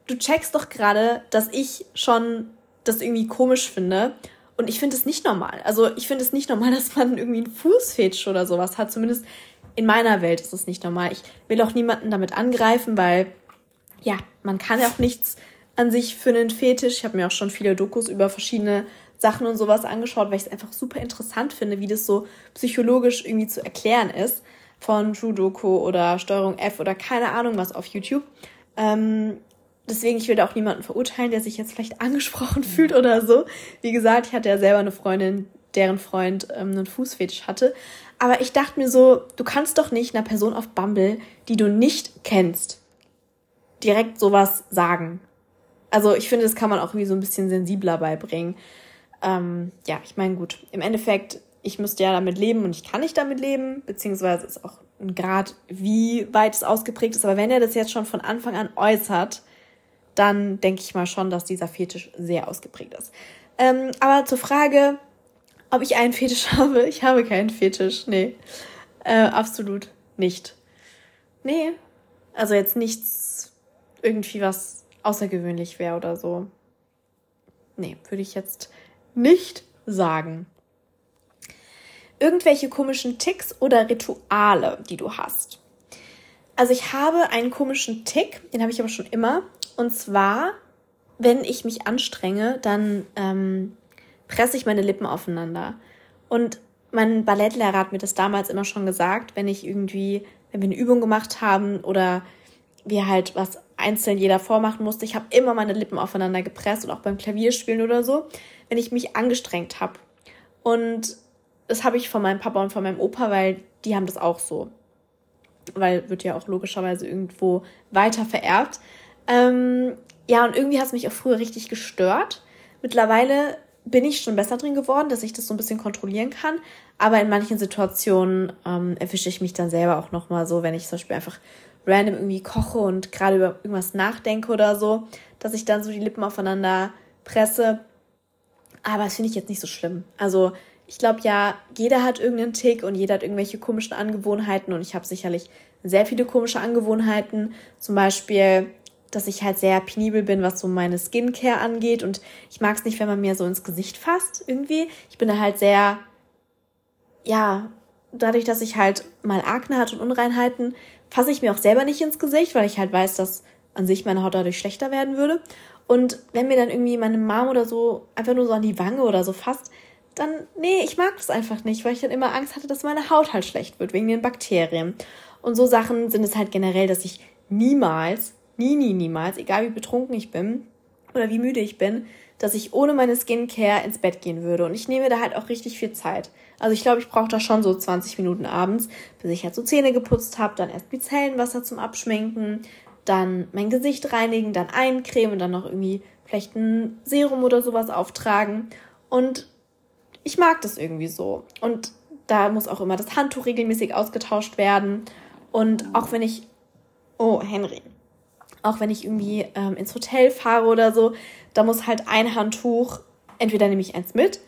du checkst doch gerade, dass ich schon das irgendwie komisch finde. Und ich finde es nicht normal. Also ich finde es nicht normal, (laughs) dass man irgendwie einen Fußfetisch oder sowas hat. Zumindest in meiner Welt ist es nicht normal. Ich will auch niemanden damit angreifen, weil ja, man kann ja auch nichts an sich für einen Fetisch. Ich habe mir auch schon viele Dokus über verschiedene Sachen und sowas angeschaut, weil ich es einfach super interessant finde, wie das so psychologisch irgendwie zu erklären ist. Von True Doku oder Steuerung F oder keine Ahnung was auf YouTube. Ähm, deswegen, ich will da auch niemanden verurteilen, der sich jetzt vielleicht (laughs) angesprochen fühlt oder so. Wie gesagt, ich hatte ja selber eine Freundin, deren Freund ähm, einen Fußfetisch hatte. Aber ich dachte mir so, du kannst doch nicht einer Person auf Bumble, die du nicht kennst, direkt sowas sagen. Also ich finde, das kann man auch irgendwie so ein bisschen sensibler beibringen. Ähm, ja, ich meine, gut, im Endeffekt, ich müsste ja damit leben und ich kann nicht damit leben, beziehungsweise ist auch ein Grad, wie weit es ausgeprägt ist. Aber wenn er das jetzt schon von Anfang an äußert, dann denke ich mal schon, dass dieser Fetisch sehr ausgeprägt ist. Ähm, aber zur Frage, ob ich einen Fetisch (laughs) habe? Ich habe keinen Fetisch. Nee. Äh, absolut nicht. Nee. Also jetzt nichts irgendwie was außergewöhnlich wäre oder so. Nee, würde ich jetzt nicht sagen. Irgendwelche komischen Ticks oder Rituale, die du hast. Also ich habe einen komischen Tick, den habe ich aber schon immer. Und zwar, wenn ich mich anstrenge, dann ähm, presse ich meine Lippen aufeinander. Und mein Ballettlehrer hat mir das damals immer schon gesagt, wenn ich irgendwie, wenn wir eine Übung gemacht haben oder wir halt was einzeln jeder vormachen musste, ich habe immer meine Lippen aufeinander gepresst und auch beim Klavierspielen oder so, wenn ich mich angestrengt habe. Und das habe ich von meinem Papa und von meinem Opa, weil die haben das auch so. Weil wird ja auch logischerweise irgendwo weiter vererbt. Ähm, ja, und irgendwie hat es mich auch früher richtig gestört. Mittlerweile bin ich schon besser drin geworden, dass ich das so ein bisschen kontrollieren kann. Aber in manchen Situationen ähm, erwische ich mich dann selber auch nochmal so, wenn ich zum Beispiel einfach random irgendwie koche und gerade über irgendwas nachdenke oder so, dass ich dann so die Lippen aufeinander presse. Aber das finde ich jetzt nicht so schlimm. Also ich glaube ja, jeder hat irgendeinen Tick und jeder hat irgendwelche komischen Angewohnheiten und ich habe sicherlich sehr viele komische Angewohnheiten. Zum Beispiel dass ich halt sehr penibel bin, was so meine Skincare angeht. Und ich mag es nicht, wenn man mir so ins Gesicht fasst irgendwie. Ich bin da halt sehr, ja, dadurch, dass ich halt mal Akne hatte und Unreinheiten, fasse ich mir auch selber nicht ins Gesicht, weil ich halt weiß, dass an sich meine Haut dadurch schlechter werden würde. Und wenn mir dann irgendwie meine Mom oder so einfach nur so an die Wange oder so fasst, dann, nee, ich mag das einfach nicht, weil ich dann immer Angst hatte, dass meine Haut halt schlecht wird wegen den Bakterien. Und so Sachen sind es halt generell, dass ich niemals nie, nie, niemals, egal wie betrunken ich bin oder wie müde ich bin, dass ich ohne meine Skincare ins Bett gehen würde. Und ich nehme da halt auch richtig viel Zeit. Also ich glaube, ich brauche da schon so 20 Minuten abends, bis ich halt so Zähne geputzt habe, dann erst Micellenwasser zum Abschminken, dann mein Gesicht reinigen, dann eincremen und dann noch irgendwie vielleicht ein Serum oder sowas auftragen. Und ich mag das irgendwie so. Und da muss auch immer das Handtuch regelmäßig ausgetauscht werden. Und auch wenn ich, oh, Henry, auch wenn ich irgendwie ähm, ins Hotel fahre oder so, da muss halt ein Handtuch, entweder nehme ich eins mit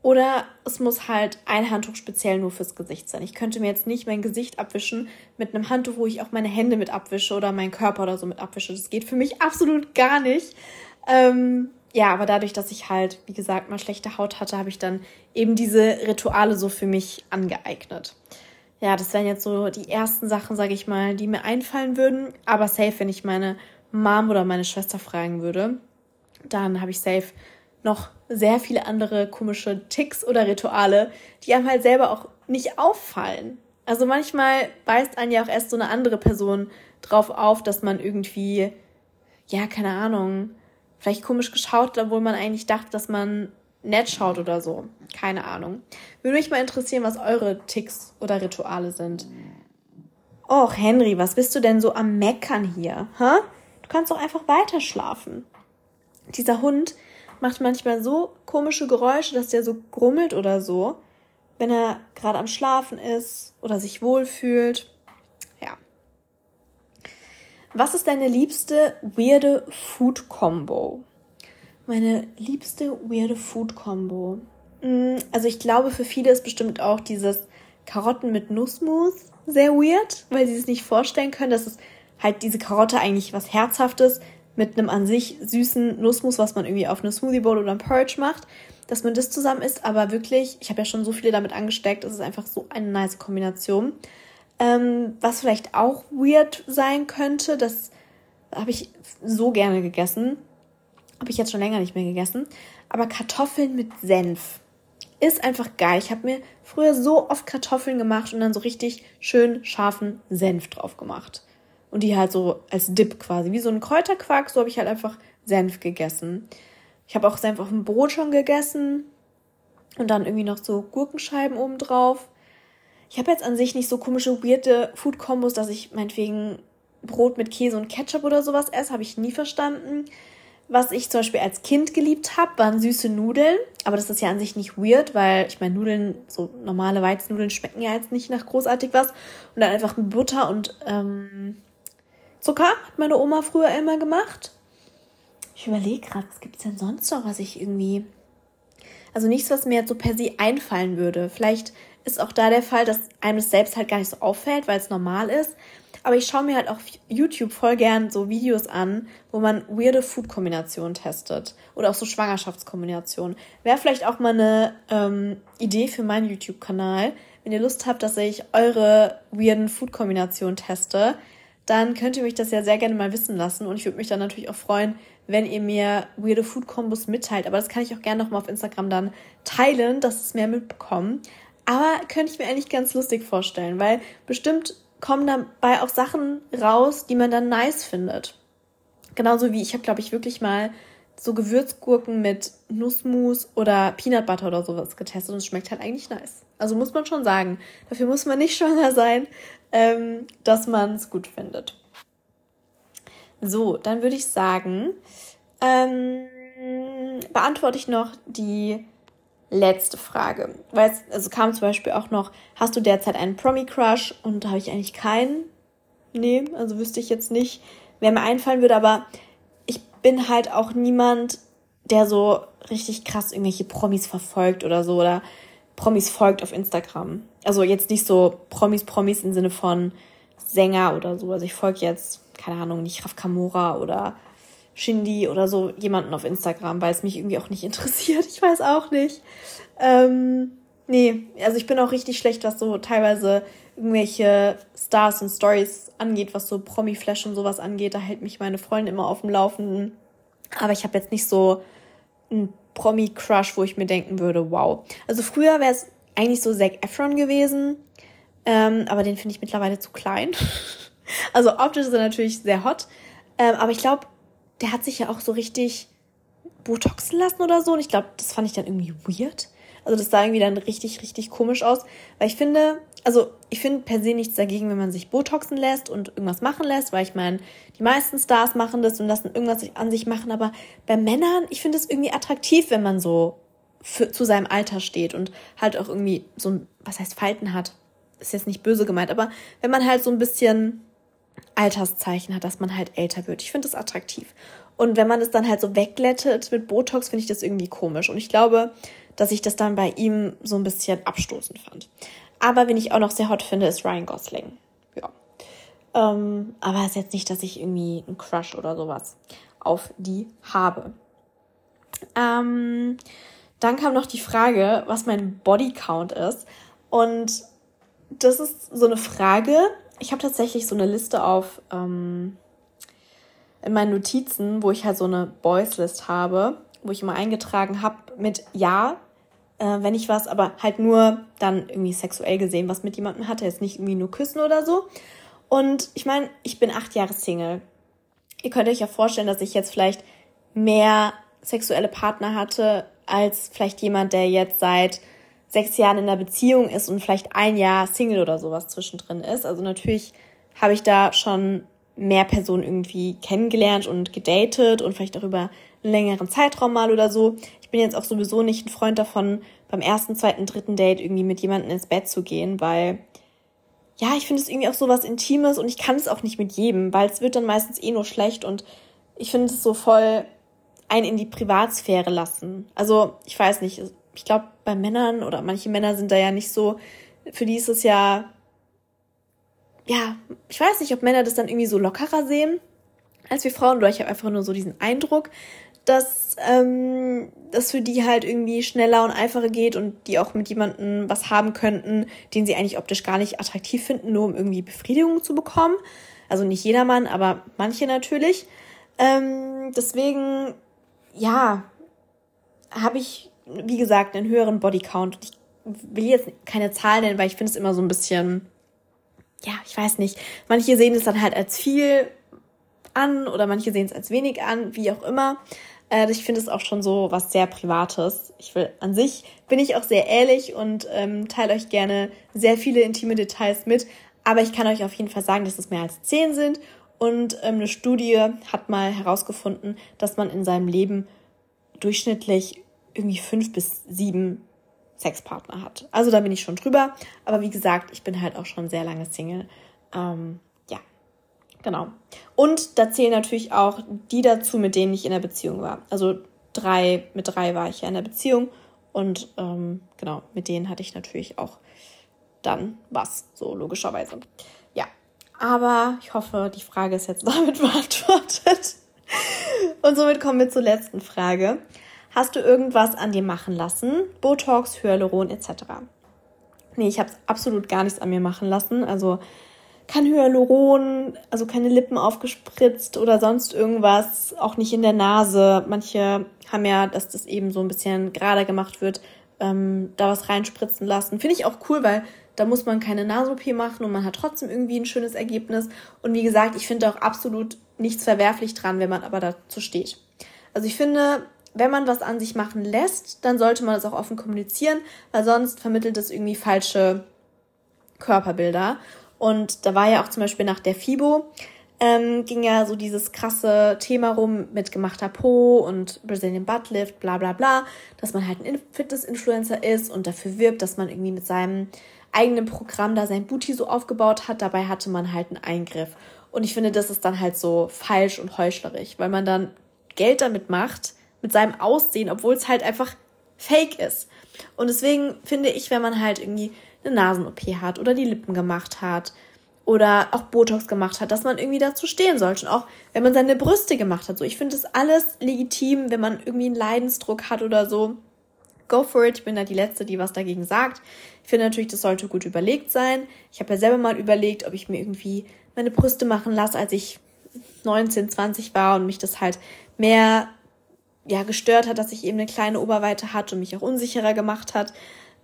oder es muss halt ein Handtuch speziell nur fürs Gesicht sein. Ich könnte mir jetzt nicht mein Gesicht abwischen mit einem Handtuch, wo ich auch meine Hände mit abwische oder meinen Körper oder so mit abwische. Das geht für mich absolut gar nicht. Ähm, ja, aber dadurch, dass ich halt, wie gesagt, mal schlechte Haut hatte, habe ich dann eben diese Rituale so für mich angeeignet. Ja, das wären jetzt so die ersten Sachen, sage ich mal, die mir einfallen würden. Aber safe, wenn ich meine Mom oder meine Schwester fragen würde, dann habe ich safe noch sehr viele andere komische Ticks oder Rituale, die einem halt selber auch nicht auffallen. Also manchmal weist einen ja auch erst so eine andere Person drauf auf, dass man irgendwie, ja, keine Ahnung, vielleicht komisch geschaut, obwohl man eigentlich dachte, dass man nett schaut oder so. Keine Ahnung. Würde mich mal interessieren, was eure Ticks oder Rituale sind. Och, Henry, was bist du denn so am Meckern hier? Hä? Du kannst doch einfach weiter schlafen. Dieser Hund, macht manchmal so komische Geräusche, dass der so grummelt oder so, wenn er gerade am Schlafen ist oder sich wohlfühlt. Was ist deine liebste weirde Food Combo? Meine liebste weirde Food Combo. Mm, also ich glaube, für viele ist bestimmt auch dieses Karotten mit Nussmus sehr weird, weil sie es nicht vorstellen können, dass es halt diese Karotte eigentlich was Herzhaftes mit einem an sich süßen Nussmus, was man irgendwie auf eine Smoothie Bowl oder ein Porridge macht, dass man das zusammen isst. Aber wirklich, ich habe ja schon so viele damit angesteckt, es ist einfach so eine nice Kombination. Ähm, was vielleicht auch weird sein könnte, das habe ich so gerne gegessen. Habe ich jetzt schon länger nicht mehr gegessen. Aber Kartoffeln mit Senf ist einfach geil. Ich habe mir früher so oft Kartoffeln gemacht und dann so richtig schön scharfen Senf drauf gemacht und die halt so als Dip quasi, wie so ein Kräuterquark, so habe ich halt einfach Senf gegessen. Ich habe auch Senf auf dem Brot schon gegessen und dann irgendwie noch so Gurkenscheiben oben drauf. Ich habe jetzt an sich nicht so komische, weirde Food-Kombos, dass ich meinetwegen Brot mit Käse und Ketchup oder sowas esse, habe ich nie verstanden. Was ich zum Beispiel als Kind geliebt habe, waren süße Nudeln. Aber das ist ja an sich nicht weird, weil ich meine, Nudeln, so normale Weizennudeln schmecken ja jetzt nicht nach großartig was. Und dann einfach mit Butter und ähm, Zucker hat meine Oma früher immer gemacht. Ich überlege gerade, was gibt es denn sonst noch, was ich irgendwie. Also nichts, was mir jetzt so per se einfallen würde. Vielleicht ist auch da der Fall, dass einem das selbst halt gar nicht so auffällt, weil es normal ist. Aber ich schaue mir halt auf YouTube voll gern so Videos an, wo man weirde Food-Kombinationen testet. Oder auch so Schwangerschaftskombinationen. Wäre vielleicht auch mal eine ähm, Idee für meinen YouTube-Kanal. Wenn ihr Lust habt, dass ich eure weirden Food-Kombinationen teste, dann könnt ihr mich das ja sehr gerne mal wissen lassen. Und ich würde mich dann natürlich auch freuen, wenn ihr mir weirde Food Combos mitteilt. Aber das kann ich auch gerne nochmal auf Instagram dann teilen, dass es mehr mitbekommen. Aber könnte ich mir eigentlich ganz lustig vorstellen, weil bestimmt kommen dabei auch Sachen raus, die man dann nice findet. Genauso wie ich habe, glaube ich, wirklich mal so Gewürzgurken mit Nussmus oder Peanut Butter oder sowas getestet und es schmeckt halt eigentlich nice. Also muss man schon sagen. Dafür muss man nicht schwanger sein, ähm, dass man es gut findet. So, dann würde ich sagen, ähm, beantworte ich noch die letzte Frage. Weil es also kam zum Beispiel auch noch, hast du derzeit einen Promi-Crush? Und da habe ich eigentlich keinen. Nee, also wüsste ich jetzt nicht, wer mir einfallen würde, aber ich bin halt auch niemand, der so richtig krass irgendwelche Promis verfolgt oder so oder Promis folgt auf Instagram. Also jetzt nicht so Promis, Promis im Sinne von Sänger oder so. Also ich folge jetzt, keine Ahnung, nicht Raf Kamora oder Shindy oder so jemanden auf Instagram, weil es mich irgendwie auch nicht (laughs) interessiert. Ich weiß auch nicht. Ähm, nee, also ich bin auch richtig schlecht, was so teilweise irgendwelche Stars und Stories angeht, was so Promi-Flash und sowas angeht. Da hält mich meine Freundin immer auf dem Laufenden. Aber ich habe jetzt nicht so ein Promi-Crush, wo ich mir denken würde, wow. Also früher wäre es eigentlich so Zac Efron gewesen, ähm, aber den finde ich mittlerweile zu klein. (laughs) also optisch ist er natürlich sehr hot, ähm, aber ich glaube, der hat sich ja auch so richtig Botoxen lassen oder so. Und ich glaube, das fand ich dann irgendwie weird. Also das sah irgendwie dann richtig, richtig komisch aus. Weil ich finde, also ich finde per se nichts dagegen, wenn man sich Botoxen lässt und irgendwas machen lässt, weil ich meine, die meisten Stars machen das und lassen irgendwas an sich machen. Aber bei Männern, ich finde es irgendwie attraktiv, wenn man so für, zu seinem Alter steht und halt auch irgendwie so ein, was heißt Falten hat. Ist jetzt nicht böse gemeint, aber wenn man halt so ein bisschen Alterszeichen hat, dass man halt älter wird. Ich finde das attraktiv. Und wenn man es dann halt so wegglättet mit Botox, finde ich das irgendwie komisch. Und ich glaube, dass ich das dann bei ihm so ein bisschen abstoßend fand. Aber wen ich auch noch sehr hot finde, ist Ryan Gosling. Ja. Ähm, aber es ist jetzt nicht, dass ich irgendwie einen Crush oder sowas auf die habe. Ähm, dann kam noch die Frage, was mein Bodycount ist. Und das ist so eine Frage. Ich habe tatsächlich so eine Liste auf ähm, in meinen Notizen, wo ich halt so eine Boys List habe, wo ich immer eingetragen habe mit Ja, äh, wenn ich was, aber halt nur dann irgendwie sexuell gesehen, was mit jemandem hatte, jetzt nicht irgendwie nur küssen oder so. Und ich meine, ich bin acht Jahre Single. Ihr könnt euch ja vorstellen, dass ich jetzt vielleicht mehr sexuelle Partner hatte als vielleicht jemand, der jetzt seit sechs Jahren in einer Beziehung ist und vielleicht ein Jahr Single oder sowas zwischendrin ist. Also natürlich habe ich da schon mehr Personen irgendwie kennengelernt und gedatet und vielleicht auch über einen längeren Zeitraum mal oder so. Ich bin jetzt auch sowieso nicht ein Freund davon, beim ersten, zweiten, dritten Date irgendwie mit jemandem ins Bett zu gehen, weil ja, ich finde es irgendwie auch so was Intimes und ich kann es auch nicht mit jedem, weil es wird dann meistens eh nur schlecht und ich finde es so voll ein in die Privatsphäre lassen. Also, ich weiß nicht, ich glaube, bei Männern oder manche Männer sind da ja nicht so, für die ist es ja ja, ich weiß nicht, ob Männer das dann irgendwie so lockerer sehen als wir Frauen, oder ich habe einfach nur so diesen Eindruck, dass ähm, das für die halt irgendwie schneller und einfacher geht und die auch mit jemandem was haben könnten, den sie eigentlich optisch gar nicht attraktiv finden, nur um irgendwie Befriedigung zu bekommen. Also nicht jedermann, aber manche natürlich. Ähm, deswegen, ja, habe ich, wie gesagt, einen höheren Bodycount. Ich will jetzt keine Zahlen nennen, weil ich finde es immer so ein bisschen ja, ich weiß nicht, manche sehen es dann halt als viel an oder manche sehen es als wenig an, wie auch immer. Äh, ich finde es auch schon so was sehr Privates. Ich will an sich bin ich auch sehr ehrlich und ähm, teile euch gerne sehr viele intime Details mit. Aber ich kann euch auf jeden Fall sagen, dass es mehr als zehn sind. Und ähm, eine Studie hat mal herausgefunden, dass man in seinem Leben durchschnittlich irgendwie fünf bis sieben Sexpartner hat. Also da bin ich schon drüber. Aber wie gesagt, ich bin halt auch schon sehr lange Single. Ähm, ja, genau. Und da zählen natürlich auch die dazu, mit denen ich in der Beziehung war. Also drei, mit drei war ich ja in der Beziehung. Und ähm, genau, mit denen hatte ich natürlich auch dann was, so logischerweise. Ja, aber ich hoffe, die Frage ist jetzt (laughs) damit beantwortet. Und somit kommen wir zur letzten Frage. Hast du irgendwas an dir machen lassen? Botox, Hyaluron etc. Nee, ich habe absolut gar nichts an mir machen lassen. Also kein Hyaluron, also keine Lippen aufgespritzt oder sonst irgendwas, auch nicht in der Nase. Manche haben ja, dass das eben so ein bisschen gerader gemacht wird, ähm, da was reinspritzen lassen. Finde ich auch cool, weil da muss man keine Nasen-OP machen und man hat trotzdem irgendwie ein schönes Ergebnis. Und wie gesagt, ich finde auch absolut nichts verwerflich dran, wenn man aber dazu steht. Also ich finde, wenn man was an sich machen lässt, dann sollte man das auch offen kommunizieren, weil sonst vermittelt es irgendwie falsche Körperbilder. Und da war ja auch zum Beispiel nach der FIBO, ähm, ging ja so dieses krasse Thema rum mit gemachter Po und Brazilian Butt Lift, bla bla bla, dass man halt ein Fitness-Influencer ist und dafür wirbt, dass man irgendwie mit seinem eigenen Programm da sein Booty so aufgebaut hat. Dabei hatte man halt einen Eingriff. Und ich finde, das ist dann halt so falsch und heuchlerisch, weil man dann Geld damit macht, mit seinem Aussehen, obwohl es halt einfach fake ist. Und deswegen finde ich, wenn man halt irgendwie eine Nasen-OP hat oder die Lippen gemacht hat oder auch Botox gemacht hat, dass man irgendwie dazu stehen sollte. Und auch wenn man seine Brüste gemacht hat. So, ich finde das alles legitim, wenn man irgendwie einen Leidensdruck hat oder so. Go for it. Ich bin da die Letzte, die was dagegen sagt. Ich finde natürlich, das sollte gut überlegt sein. Ich habe ja selber mal überlegt, ob ich mir irgendwie meine Brüste machen lasse, als ich 19, 20 war und mich das halt mehr ja, gestört hat, dass ich eben eine kleine Oberweite hatte und mich auch unsicherer gemacht hat.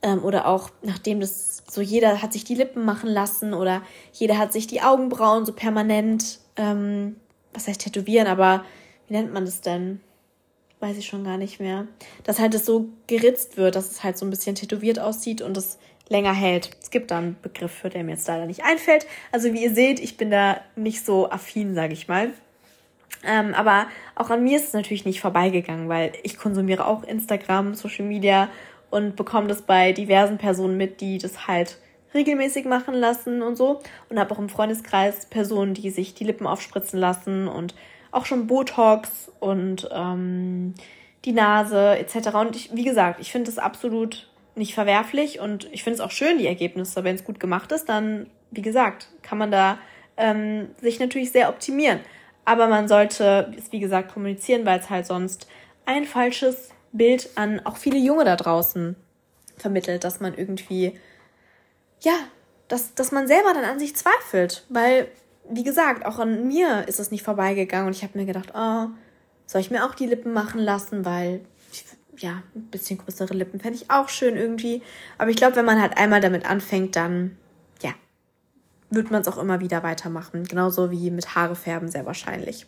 Ähm, oder auch nachdem das so jeder hat sich die Lippen machen lassen oder jeder hat sich die Augenbrauen so permanent, ähm, was heißt tätowieren, aber wie nennt man das denn? weiß ich schon gar nicht mehr. Dass halt es so geritzt wird, dass es halt so ein bisschen tätowiert aussieht und es länger hält. Es gibt da einen Begriff für, der mir jetzt leider nicht einfällt. Also wie ihr seht, ich bin da nicht so affin, sage ich mal. Ähm, aber auch an mir ist es natürlich nicht vorbeigegangen, weil ich konsumiere auch Instagram, Social Media und bekomme das bei diversen Personen mit, die das halt regelmäßig machen lassen und so. Und habe auch im Freundeskreis Personen, die sich die Lippen aufspritzen lassen und auch schon Botox und ähm, die Nase etc. Und ich, wie gesagt, ich finde es absolut nicht verwerflich und ich finde es auch schön, die Ergebnisse. Wenn es gut gemacht ist, dann, wie gesagt, kann man da ähm, sich natürlich sehr optimieren. Aber man sollte es, wie gesagt, kommunizieren, weil es halt sonst ein falsches Bild an auch viele Junge da draußen vermittelt, dass man irgendwie, ja, dass, dass man selber dann an sich zweifelt. Weil, wie gesagt, auch an mir ist es nicht vorbeigegangen und ich habe mir gedacht, oh, soll ich mir auch die Lippen machen lassen, weil ja, ein bisschen größere Lippen fände ich auch schön irgendwie. Aber ich glaube, wenn man halt einmal damit anfängt, dann, wird man es auch immer wieder weitermachen. Genauso wie mit Haare färben, sehr wahrscheinlich.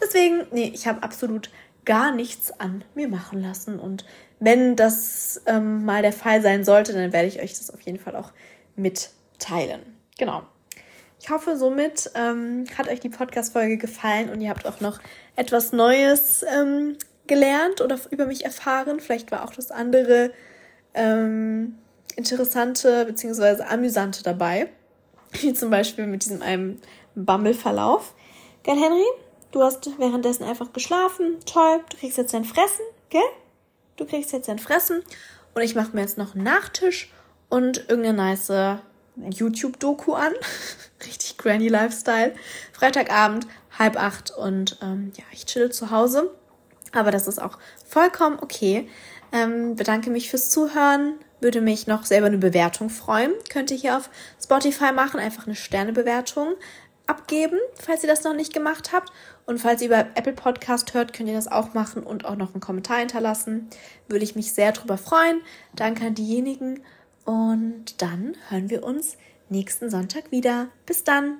Deswegen, nee, ich habe absolut gar nichts an mir machen lassen. Und wenn das ähm, mal der Fall sein sollte, dann werde ich euch das auf jeden Fall auch mitteilen. Genau. Ich hoffe, somit ähm, hat euch die Podcast-Folge gefallen und ihr habt auch noch etwas Neues ähm, gelernt oder über mich erfahren. Vielleicht war auch das andere ähm, interessante bzw. amüsante dabei. (laughs) Wie zum Beispiel mit diesem einem Bumble-Verlauf. Gell, Henry? Du hast währenddessen einfach geschlafen. Toll. Du kriegst jetzt dein Fressen, gell? Du kriegst jetzt dein Fressen. Und ich mache mir jetzt noch einen Nachtisch und irgendeine nice YouTube-Doku an. (laughs) Richtig granny Lifestyle. Freitagabend, halb acht und ähm, ja, ich chill zu Hause. Aber das ist auch vollkommen okay. Ähm, bedanke mich fürs Zuhören. Würde mich noch selber eine Bewertung freuen. Könnt ihr hier auf Spotify machen, einfach eine Sternebewertung abgeben, falls ihr das noch nicht gemacht habt. Und falls ihr über Apple Podcast hört, könnt ihr das auch machen und auch noch einen Kommentar hinterlassen. Würde ich mich sehr drüber freuen. Danke an diejenigen. Und dann hören wir uns nächsten Sonntag wieder. Bis dann.